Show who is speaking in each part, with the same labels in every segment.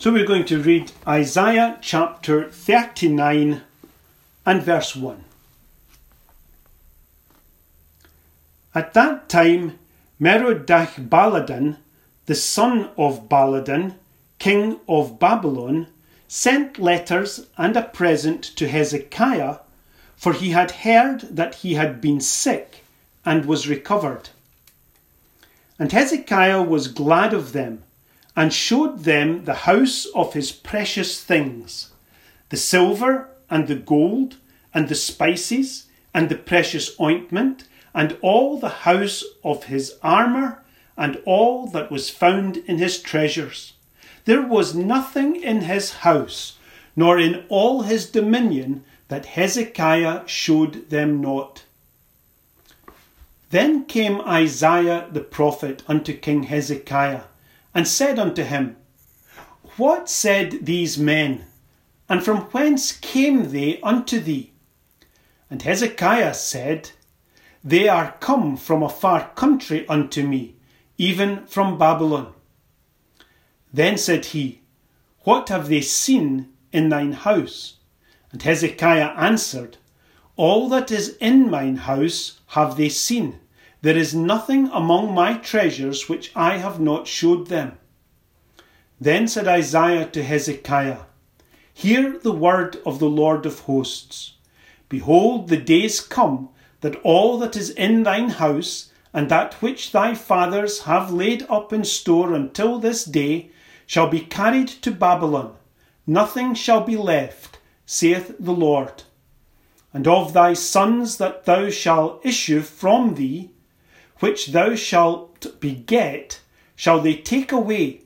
Speaker 1: So we're going to read Isaiah chapter 39 and verse 1. At that time, Merodach Baladan, the son of Baladan, king of Babylon, sent letters and a present to Hezekiah, for he had heard that he had been sick and was recovered. And Hezekiah was glad of them and showed them the house of his precious things, the silver and the gold, and the spices, and the precious ointment, and all the house of his armour, and all that was found in his treasures. There was nothing in his house, nor in all his dominion, that Hezekiah showed them not. Then came Isaiah the prophet unto King Hezekiah and said unto him, What said these men, and from whence came they unto thee? And Hezekiah said, They are come from a far country unto me, even from Babylon. Then said he, What have they seen in thine house? And Hezekiah answered, All that is in mine house have they seen there is nothing among my treasures which I have not showed them. Then said Isaiah to Hezekiah, Hear the word of the Lord of hosts. Behold, the days come that all that is in thine house, and that which thy fathers have laid up in store until this day, shall be carried to Babylon. Nothing shall be left, saith the Lord. And of thy sons that thou shalt issue from thee, which thou shalt beget, shall they take away,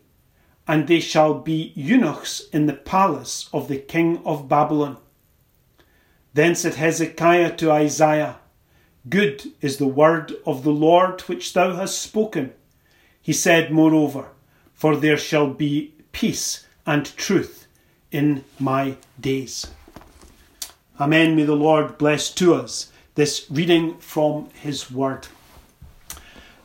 Speaker 1: and they shall be eunuchs in the palace of the king of Babylon. Then said Hezekiah to Isaiah, Good is the word of the Lord which thou hast spoken. He said, moreover, For there shall be peace and truth in my days. Amen. May the Lord bless to us this reading from his word.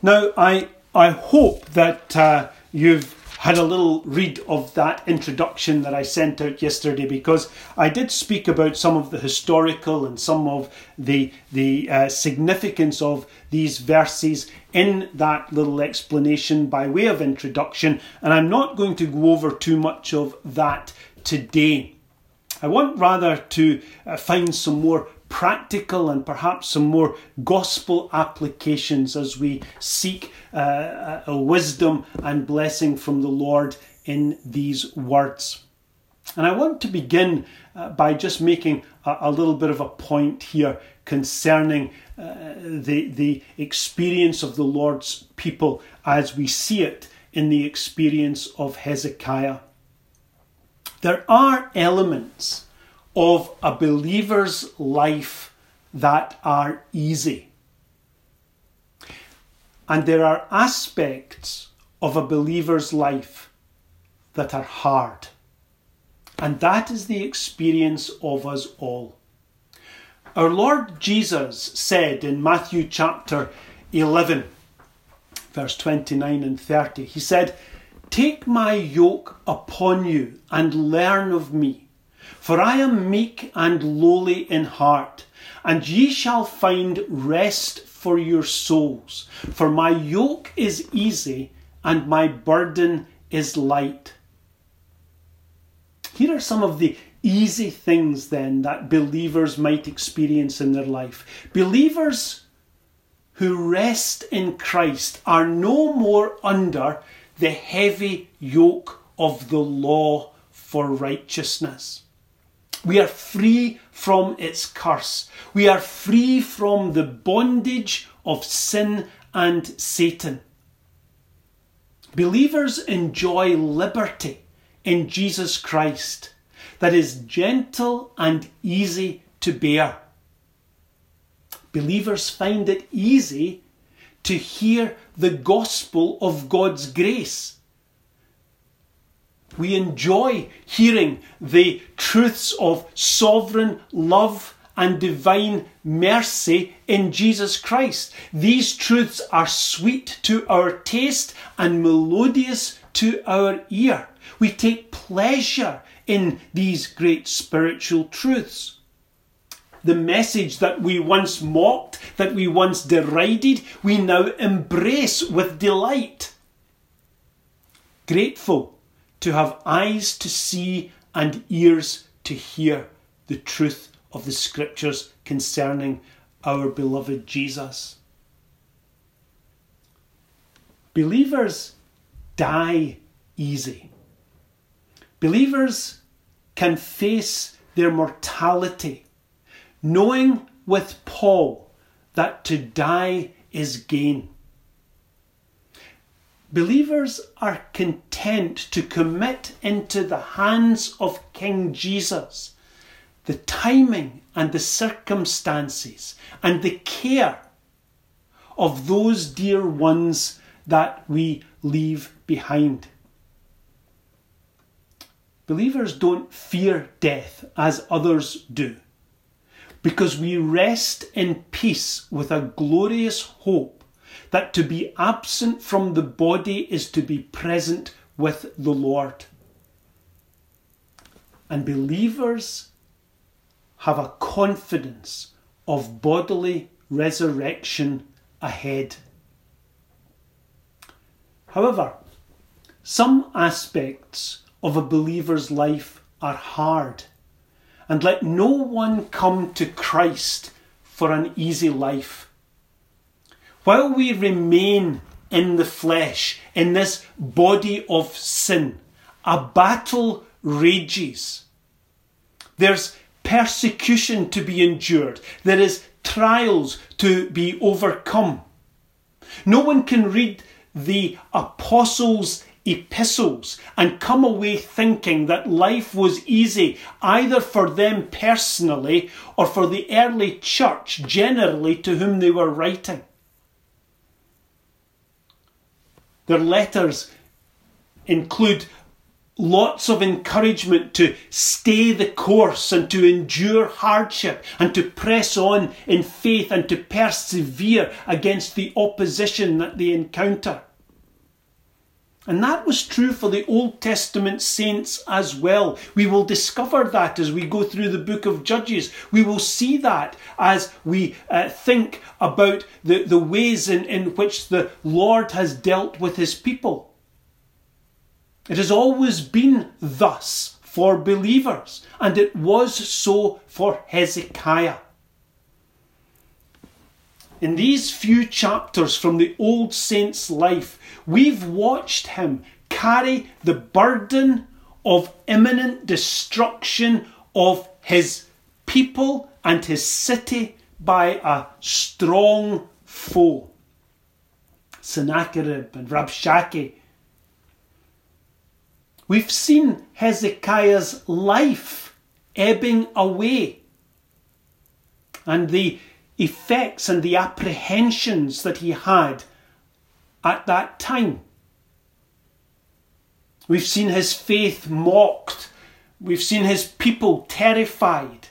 Speaker 1: Now, I, I hope that uh, you've had a little read of that introduction that I sent out yesterday because I did speak about some of the historical and some of the the uh, significance of these verses in that little explanation by way of introduction, and I'm not going to go over too much of that today. I want rather to uh, find some more practical and perhaps some more gospel applications as we seek uh, a wisdom and blessing from the Lord in these words. And I want to begin uh, by just making a, a, little bit of a point here concerning uh, the, the experience of the Lord's people as we see it in the experience of Hezekiah. There are elements of a believer's life that are easy. And there are aspects of a believer's life that are hard. And that is the experience of us all. Our Lord Jesus said in Matthew chapter 11, verse 29 and 30, He said, Take my yoke upon you and learn of me for I am meek and lowly in heart, and ye shall find rest for your souls. For my yoke is easy and my burden is light. Here are some of the easy things then that believers might experience in their life. Believers who rest in Christ are no more under the heavy yoke of the law for righteousness. We are free from its curse. We are free from the bondage of sin and Satan. Believers enjoy liberty in Jesus Christ that is gentle and easy to bear. Believers find it easy to hear the gospel of God's grace we enjoy hearing the truths of sovereign love and divine mercy in Jesus Christ. These truths are sweet to our taste and melodious to our ear. We take pleasure in these great spiritual truths. The message that we once mocked, that we once derided, we now embrace with delight. Grateful to have eyes to see and ears to hear the truth of the scriptures concerning our beloved Jesus. Believers die easy. Believers can face their mortality, knowing with Paul that to die is gain. Believers are content to commit into the hands of King Jesus the timing and the circumstances and the care of those dear ones that we leave behind. Believers don't fear death as others do because we rest in peace with a glorious hope that to be absent from the body is to be present with the Lord. And believers have a confidence of bodily resurrection ahead. However, some aspects of a believer's life are hard, and let no one come to Christ for an easy life. While we remain in the flesh, in this body of sin, a battle rages. There's persecution to be endured, there is trials to be overcome. No one can read the apostles' epistles and come away thinking that life was easy either for them personally or for the early church generally to whom they were writing. Their letters include lots of encouragement to stay the course and to endure hardship and to press on in faith and to persevere against the opposition that they encounter. And that was true for the Old Testament saints as well. We will discover that as we go through the book of Judges. We will see that as we uh, think about the, the ways in, in which the Lord has dealt with his people. It has always been thus for believers, and it was so for Hezekiah. In these few chapters from the old saint's life, we've watched him carry the burden of imminent destruction of his people and his city by a strong foe. Sennacherib and Rabshakeh We've seen Hezekiah's life ebbing away and the effects and the apprehensions that he had at that time. We've seen his faith mocked. We've seen his people terrified.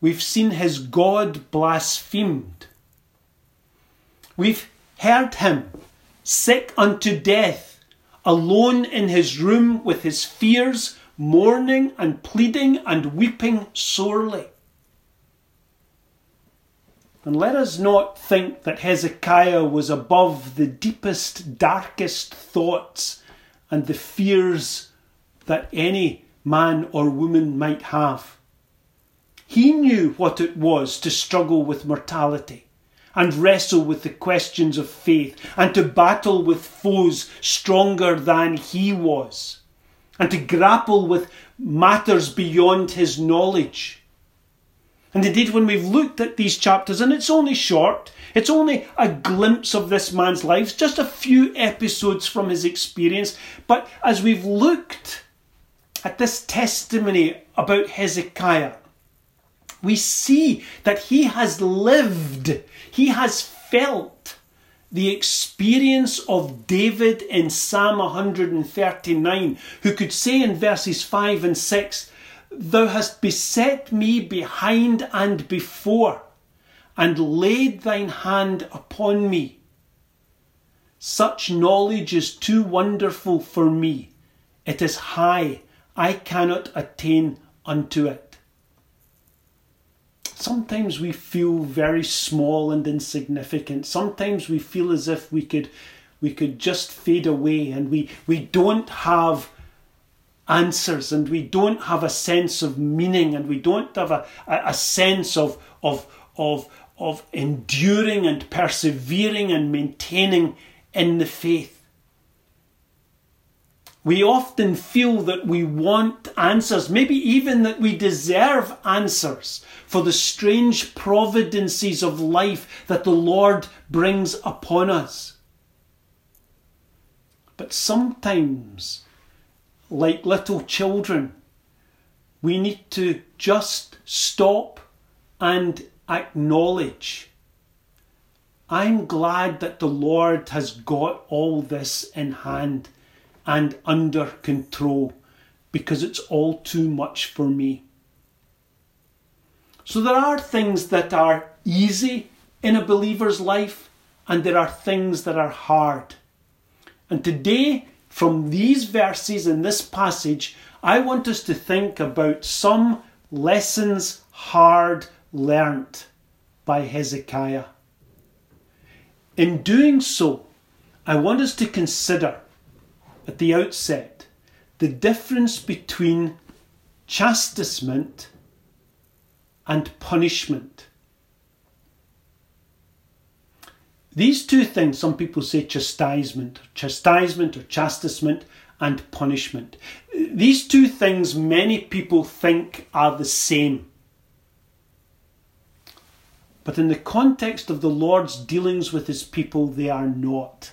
Speaker 1: We've seen his God blasphemed. We've heard him sick unto death alone in his room with his fears, mourning and pleading and weeping sorely. And let us not think that Hezekiah was above the deepest, darkest thoughts and the fears that any man or woman might have. He knew what it was to struggle with mortality and wrestle with the questions of faith and to battle with foes stronger than he was and to grapple with matters beyond his knowledge. And indeed, when we've looked at these chapters, and it's only short, it's only a glimpse of this man's life, just a few episodes from his experience, but as we've looked at this testimony about Hezekiah, we see that he has lived, he has felt the experience of David in Psalm 139, who could say in verses 5 and 6, Thou hast beset me behind and before, and laid thine hand upon me. Such knowledge is too wonderful for me. It is high, I cannot attain unto it. Sometimes we feel very small and insignificant. Sometimes we feel as if we could we could just fade away and we, we don't have answers and we don't have a sense of meaning and we don't have a, a, sense of, of, of, of enduring and persevering and maintaining in the faith. We often feel that we want answers, maybe even that we deserve answers for the strange providences of life that the Lord brings upon us. But sometimes, like little children, we need to just stop and acknowledge I'm glad that the Lord has got all this in hand and under control because it's all too much for me. So there are things that are easy in a believer's life and there are things that are hard. And today, from these verses in this passage, I want us to think about some lessons hard learnt by Hezekiah. In doing so, I want us to consider at the outset the difference between chastisement and punishment. These two things, some people say chastisement, chastisement or chastisement and punishment. These two things many people think are the same. But in the context of the Lord's dealings with his people, they are not.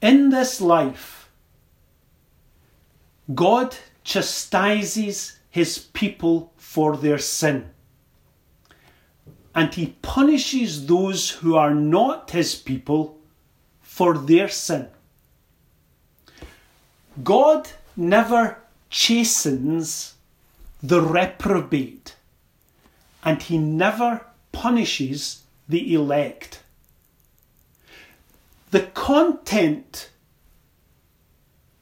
Speaker 1: In this life, God chastises his people for their sin. And he punishes those who are not his people for their sin. God never chastens the reprobate and he never punishes the elect. The content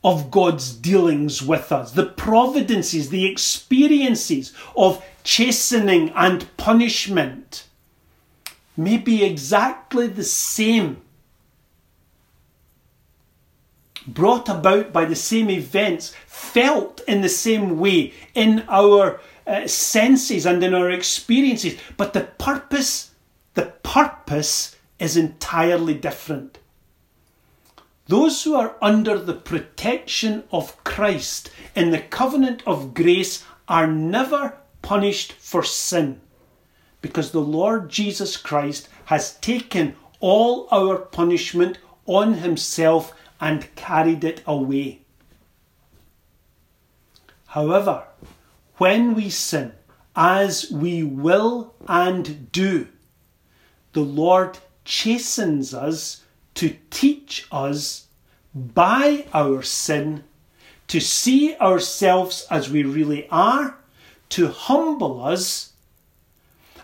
Speaker 1: of God's dealings with us, the providences, the experiences of chastening and punishment may be exactly the same, brought about by the same events, felt in the same way in our uh, senses and in our experiences, but the purpose, the purpose is entirely different. Those who are under the protection of Christ in the covenant of grace are never punished for sin because the Lord Jesus Christ has taken all our punishment on himself and carried it away. However, when we sin, as we will and do, the Lord chastens us to teach us by our sin to see ourselves as we really are, to humble us,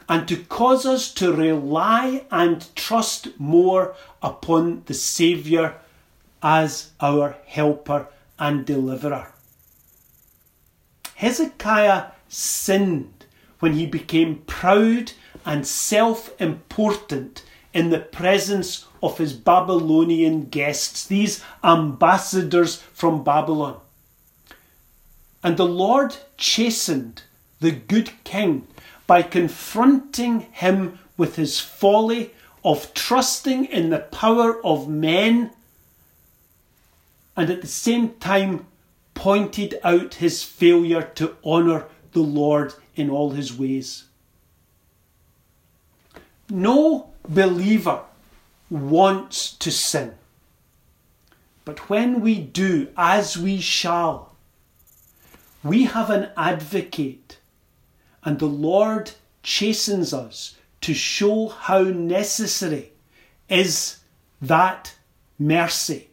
Speaker 1: and to cause us to rely and trust more upon the Saviour as our helper and deliverer. Hezekiah sinned when he became proud and self important in the presence of his Babylonian guests, these ambassadors from Babylon. And the Lord chastened the good king by confronting him with his folly of trusting in the power of men and at the same time pointed out his failure to honour the Lord in all his ways. No believer wants to sin. But when we do, as we shall, we have an advocate, and the Lord chastens us to show how necessary is that mercy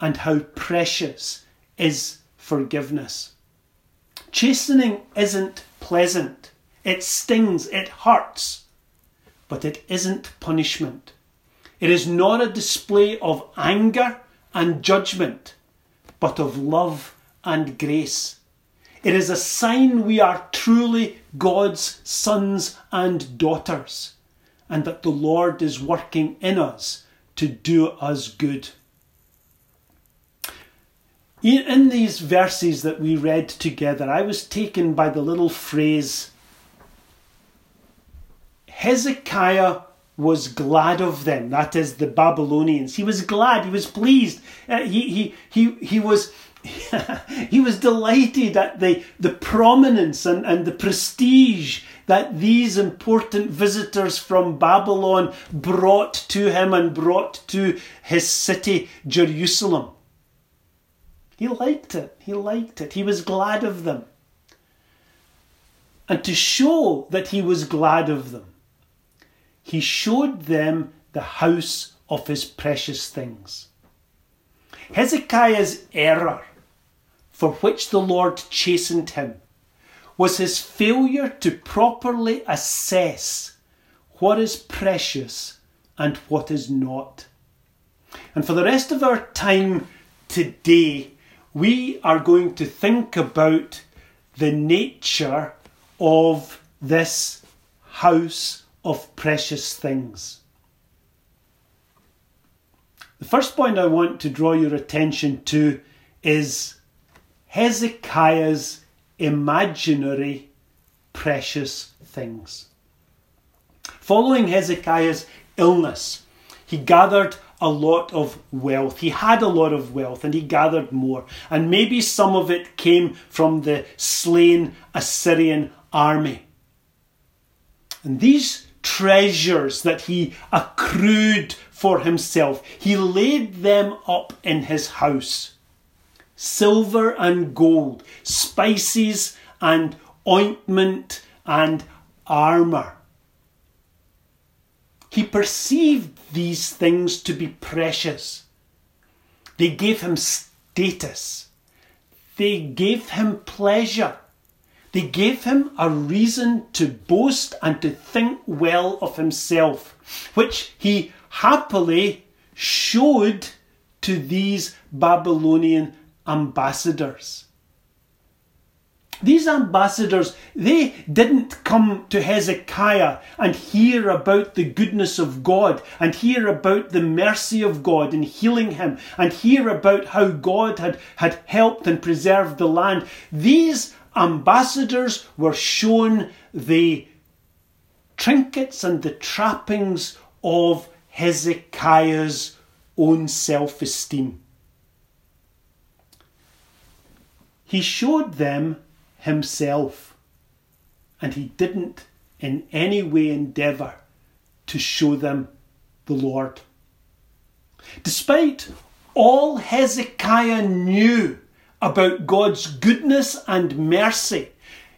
Speaker 1: and how precious is forgiveness. Chastening isn't pleasant. It stings, it hurts, but it isn't punishment. It is not a display of anger and judgment, but of love and grace. It is a sign we are truly God's sons and daughters, and that the Lord is working in us to do us good. In these verses that we read together, I was taken by the little phrase Hezekiah was glad of them. That is the Babylonians. He was glad. He was pleased. Uh, he, he, he, he was. he was delighted at the, the prominence and, and the prestige that these important visitors from Babylon brought to him and brought to his city, Jerusalem. He liked it. He liked it. He was glad of them. And to show that he was glad of them, he showed them the house of his precious things. Hezekiah's error, for which the Lord chastened him, was his failure to properly assess what is precious and what is not. And for the rest of our time today, we are going to think about the nature of this house of precious things. The first point I want to draw your attention to is Hezekiah's imaginary precious things. Following Hezekiah's illness, he gathered a lot of wealth. He had a lot of wealth and he gathered more. And maybe some of it came from the slain Assyrian army. And these treasures that he accrued for himself, he laid them up in his house. Silver and gold, spices and ointment and armour. He perceived these things to be precious. They gave him status. They gave him pleasure. They gave him a reason to boast and to think well of himself, which he happily showed to these Babylonian ambassadors. These ambassadors, they didn't come to Hezekiah and hear about the goodness of God and hear about the mercy of God in healing him and hear about how God had, had helped and preserved the land. These ambassadors were shown the trinkets and the trappings of Hezekiah's own self esteem. He showed them himself. And he didn't in any way endeavour to show them the Lord. Despite all Hezekiah knew about God's goodness and mercy,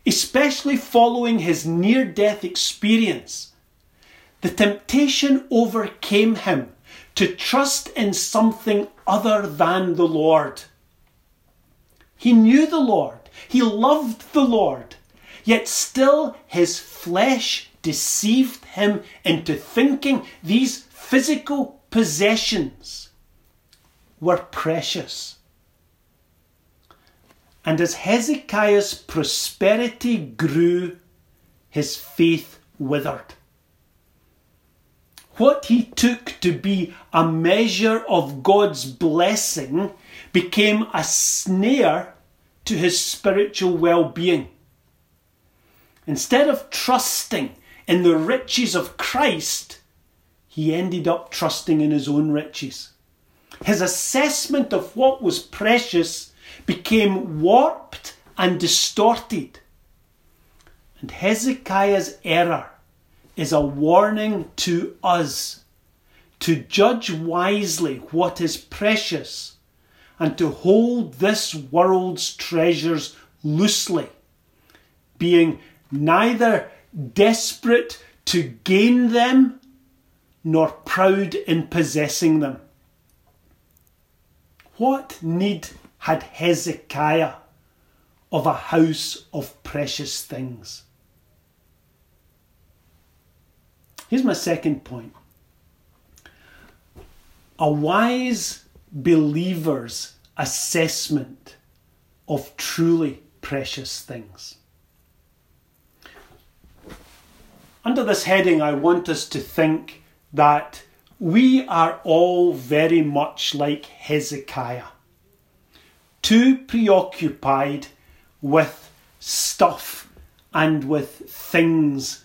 Speaker 1: especially following his near death experience, the temptation overcame him to trust in something other than the Lord. He knew the Lord. He loved the Lord, yet still his flesh deceived him into thinking these physical possessions were precious. And as Hezekiah's prosperity grew, his faith withered. What he took to be a measure of God's blessing became a snare to his spiritual well being. Instead of trusting in the riches of Christ, he ended up trusting in his own riches. His assessment of what was precious became warped and distorted. And Hezekiah's error is a warning to us to judge wisely what is precious and to hold this world's treasures loosely, being neither desperate to gain them nor proud in possessing them. What need had Hezekiah of a house of precious things? Here's my second point. a wise believer's assessment of truly precious things. Under this heading, I want us to think that we are all very much like Hezekiah, too preoccupied with stuff and with things,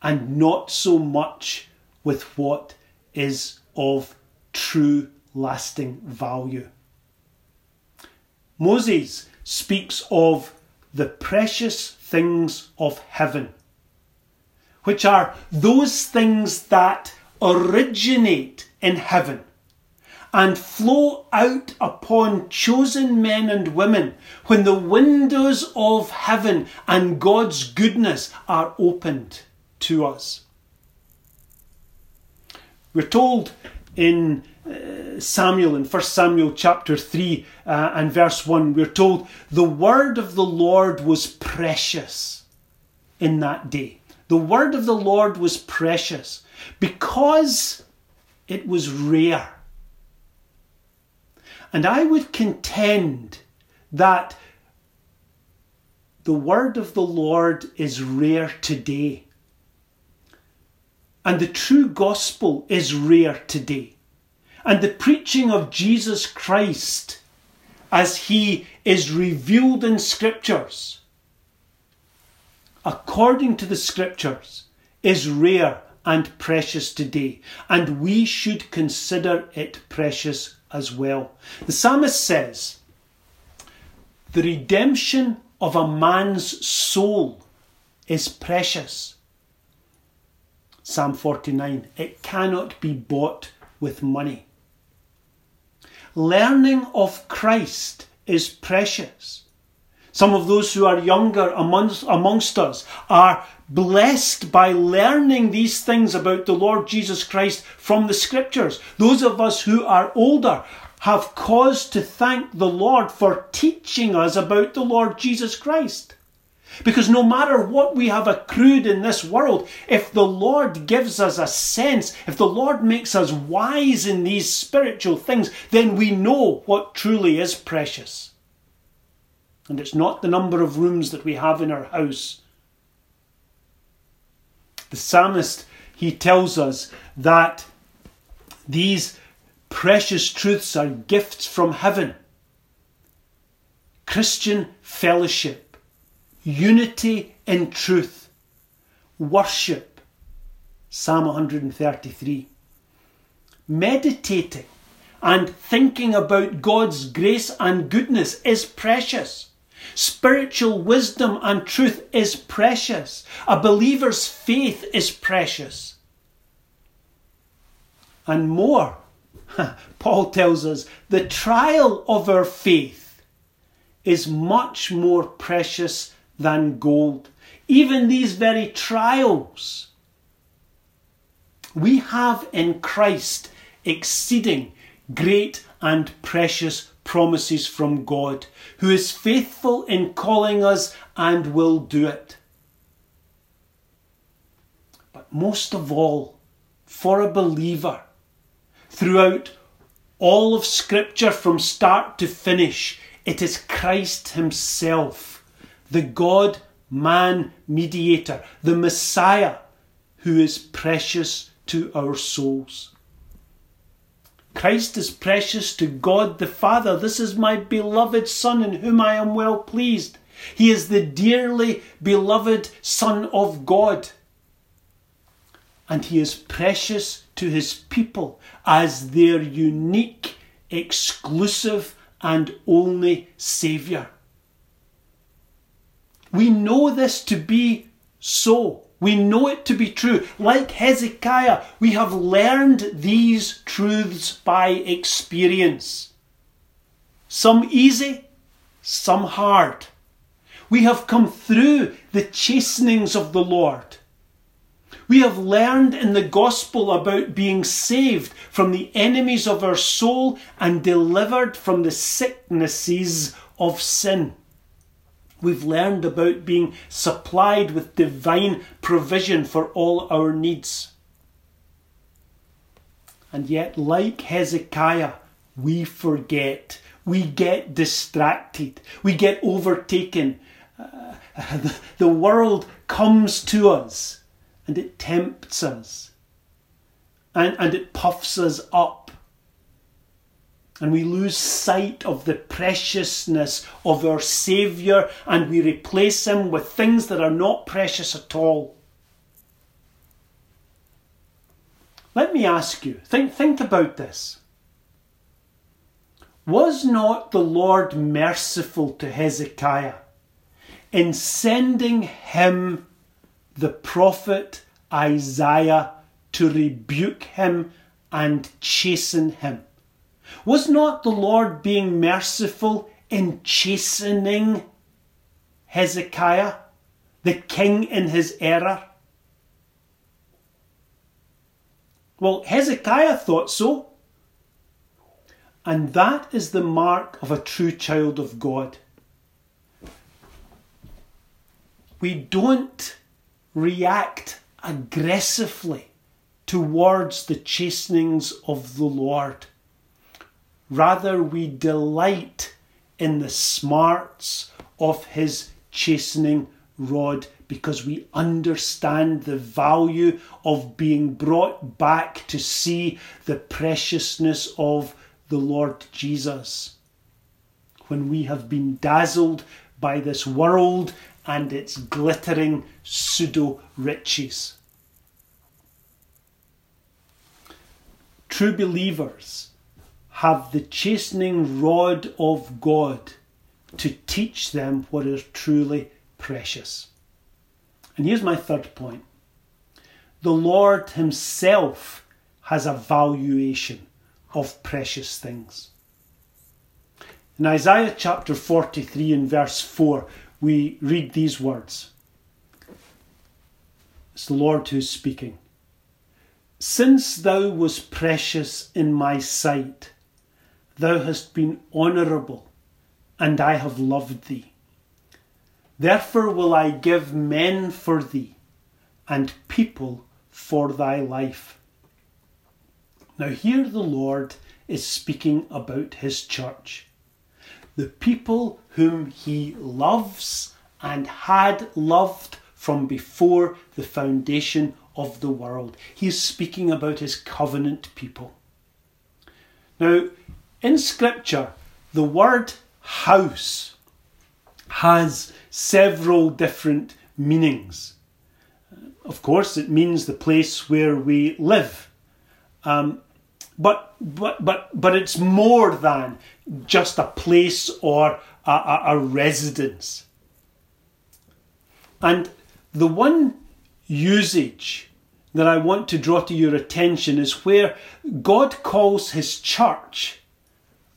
Speaker 1: and not so much with what is of true lasting value. Moses speaks of the precious things of heaven, which are those things that originate in heaven and flow out upon chosen men and women when the windows of heaven and God's goodness are opened to us. We're told in uh, Samuel, in 1 Samuel chapter 3 uh, and verse 1, we're told, The word of the Lord was precious in that day. The word of the Lord was precious because it was rare. And I would contend that the word of the Lord is rare today. And the true gospel is rare today. And the preaching of Jesus Christ as he is revealed in scriptures, according to the scriptures, is rare and precious today. And we should consider it precious as well. The psalmist says, The redemption of a man's soul is precious. Psalm 49 It cannot be bought with money. Learning of Christ is precious. Some of those who are younger amongst, amongst us are blessed by learning these things about the Lord Jesus Christ from the scriptures. Those of us who are older have cause to thank the Lord for teaching us about the Lord Jesus Christ. Because no matter what we have accrued in this world, if the Lord gives us a sense, if the Lord makes us wise in these spiritual things, then we know what truly is precious. And it's not the number of rooms that we have in our house. The psalmist, he tells us that these precious truths are gifts from heaven. Christian fellowship unity in truth, worship. Psalm 133. Meditating and thinking about God's grace and goodness is precious. Spiritual wisdom and truth is precious. A believer's faith is precious. And more, Paul tells us the trial of our faith is much more precious than gold. Even these very trials, we have in Christ exceeding great and precious promises from God, who is faithful in calling us and will do it. But most of all, for a believer, throughout all of Scripture from start to finish, it is Christ Himself the God man mediator, the Messiah who is precious to our souls. Christ is precious to God the Father. This is my beloved Son in whom I am well pleased. He is the dearly beloved Son of God. And he is precious to his people as their unique, exclusive, and only Saviour. We know this to be so. We know it to be true. Like Hezekiah, we have learned these truths by experience. Some easy, some hard. We have come through the chastenings of the Lord. We have learned in the gospel about being saved from the enemies of our soul and delivered from the sicknesses of sin. We've learned about being supplied with divine provision for all our needs. And yet, like Hezekiah, we forget. We get distracted. We get overtaken. Uh, the, the world comes to us and it tempts us and, and it puffs us up. And we lose sight of the preciousness of our Saviour and we replace Him with things that are not precious at all. Let me ask you, think, think about this. Was not the Lord merciful to Hezekiah in sending him the prophet Isaiah to rebuke him and chasten him? Was not the Lord being merciful in chastening Hezekiah, the king in his error? Well, Hezekiah thought so. And that is the mark of a true child of God. We don't react aggressively towards the chastenings of the Lord. Rather, we delight in the smarts of his chastening rod because we understand the value of being brought back to see the preciousness of the Lord Jesus. When we have been dazzled by this world and its glittering pseudo riches. True believers have the chastening rod of God to teach them what is truly precious. And here's my third point the Lord Himself has a valuation of precious things. In Isaiah chapter 43 and verse 4, we read these words. It's the Lord who's speaking. Since thou was precious in my sight, thou hast been honourable, and I have loved thee. Therefore will I give men for thee, and people for thy life. Now, here the Lord is speaking about his church, the people whom he loves and had loved from before the foundation of the world. He is speaking about his covenant people. Now, in Scripture, the word house has several different meanings. Of course, it means the place where we live. Um, but, but, but, but it's more than just a place or a, a, a residence. And the one usage that I want to draw to your attention is where God calls his church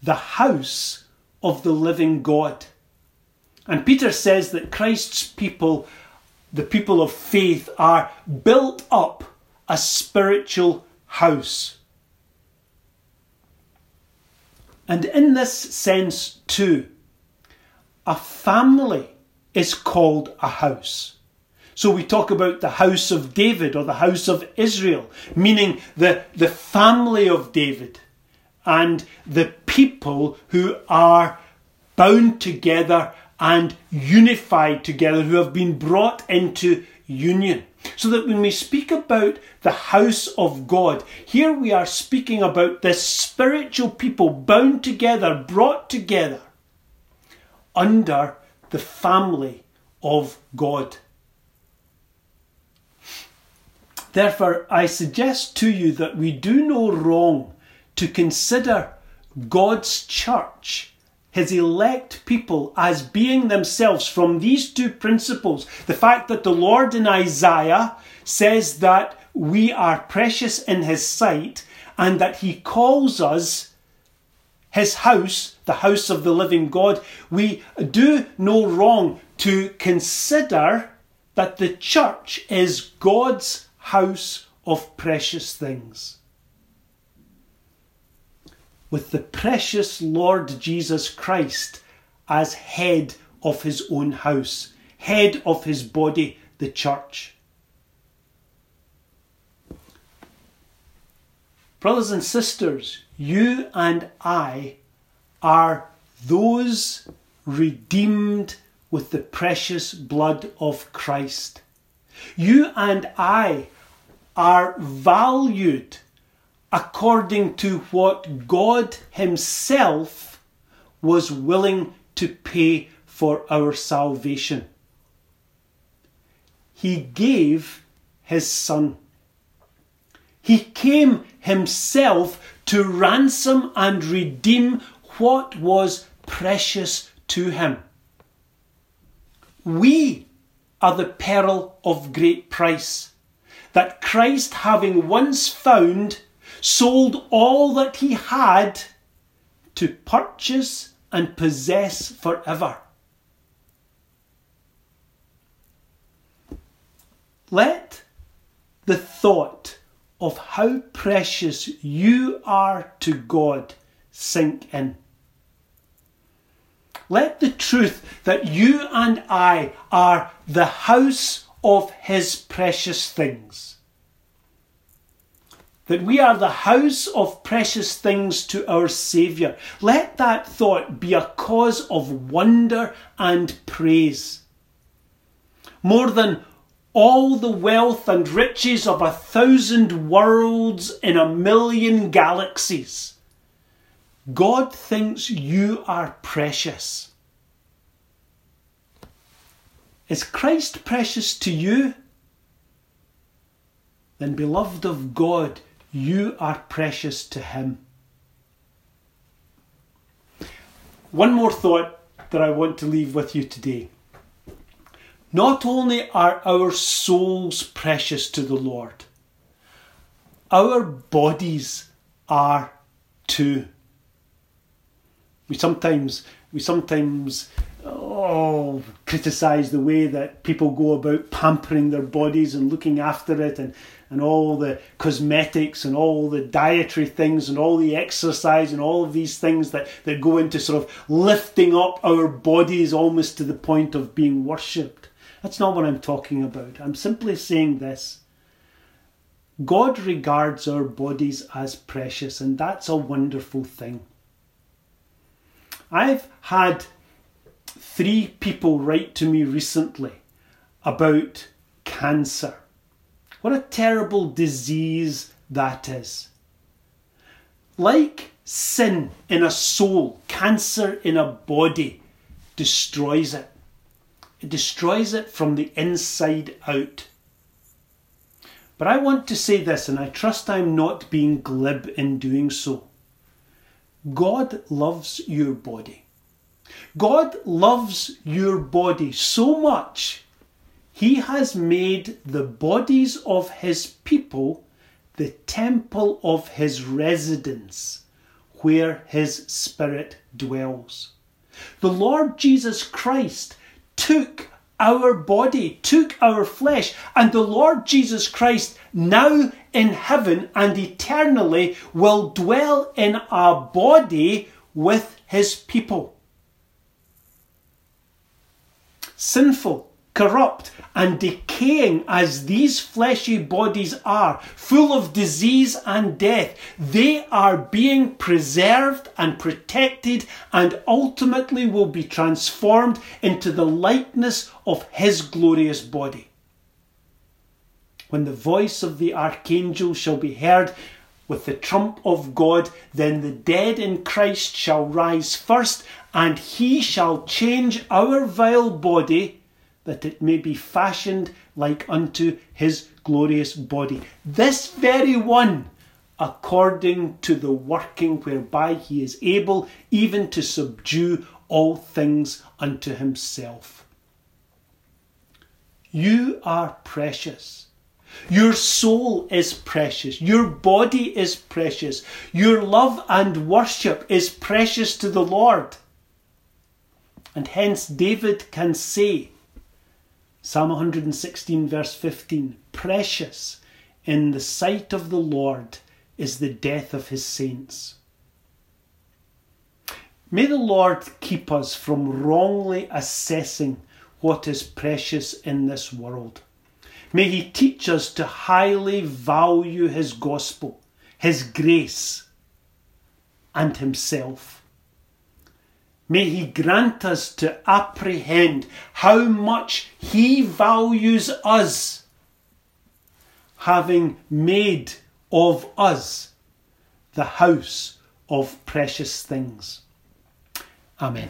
Speaker 1: the house of the living God. And Peter says that Christ's people, the people of faith, are built up a spiritual house. And in this sense, too, a family is called a house. So we talk about the house of David or the house of Israel, meaning the, the family of David and the people who are bound together and unified together, who have been brought into union. So that when we speak about the house of God, here we are speaking about this spiritual people bound together, brought together under the family of God. Therefore, I suggest to you that we do no wrong to consider God's church his elect people as being themselves from these two principles. The fact that the Lord in Isaiah says that we are precious in his sight and that he calls us his house, the house of the living God. We do no wrong to consider that the church is God's house of precious things with the precious Lord Jesus Christ as head of his own house, head of his body, the church. Brothers and sisters, you and I are those redeemed with the precious blood of Christ. You and I are valued according to what God Himself was willing to pay for our salvation. He gave His Son. He came Himself to ransom and redeem what was precious to Him. We are the pearl of great price that Christ, having once found, sold all that he had to purchase and possess forever. Let the thought of how precious you are to God sink in. Let the truth that you and I are the house of His precious things, that we are the house of precious things to our Saviour, let that thought be a cause of wonder and praise. More than all the wealth and riches of a thousand worlds in a million galaxies God thinks you are precious. Is Christ precious to you? Then, beloved of God, you are precious to Him. One more thought that I want to leave with you today. Not only are our souls precious to the Lord, our bodies are too we sometimes we sometimes oh criticize the way that people go about pampering their bodies and looking after it and and all the cosmetics and all the dietary things and all the exercise and all of these things that, that go into sort of lifting up our bodies almost to the point of being worshipped. That's not what I'm talking about. I'm simply saying this. God regards our bodies as precious, and that's a wonderful thing. I've had three people write to me recently about cancer. What a terrible disease that is. Like sin in a soul, cancer in a body destroys it. It destroys it from the inside out. But I want to say this, and I trust I'm not being glib in doing so. God loves your body. God loves your body so much, He has made the bodies of His people the temple of His residence, where His Spirit dwells. The Lord Jesus Christ took our body, took our flesh, and the Lord Jesus Christ now in heaven and eternally will dwell in our body with his people. Sinful, corrupt, and decaying as these fleshy bodies are, full of disease and death, they are being preserved and protected and ultimately will be transformed into the likeness of His glorious body. When the voice of the archangel shall be heard, with the trump of God, then the dead in Christ shall rise first, and he shall change our vile body that it may be fashioned like unto his glorious body. This very one, according to the working whereby he is able even to subdue all things unto himself. You are precious. Your soul is precious. Your body is precious. Your love and worship is precious to the Lord. And hence David can say, Psalm 116, verse 15 Precious in the sight of the Lord is the death of his saints. May the Lord keep us from wrongly assessing what is precious in this world. May He teach us to highly value His gospel, His grace, and Himself. May He grant us to apprehend how much He values us, having made of us the house of precious things. Amen.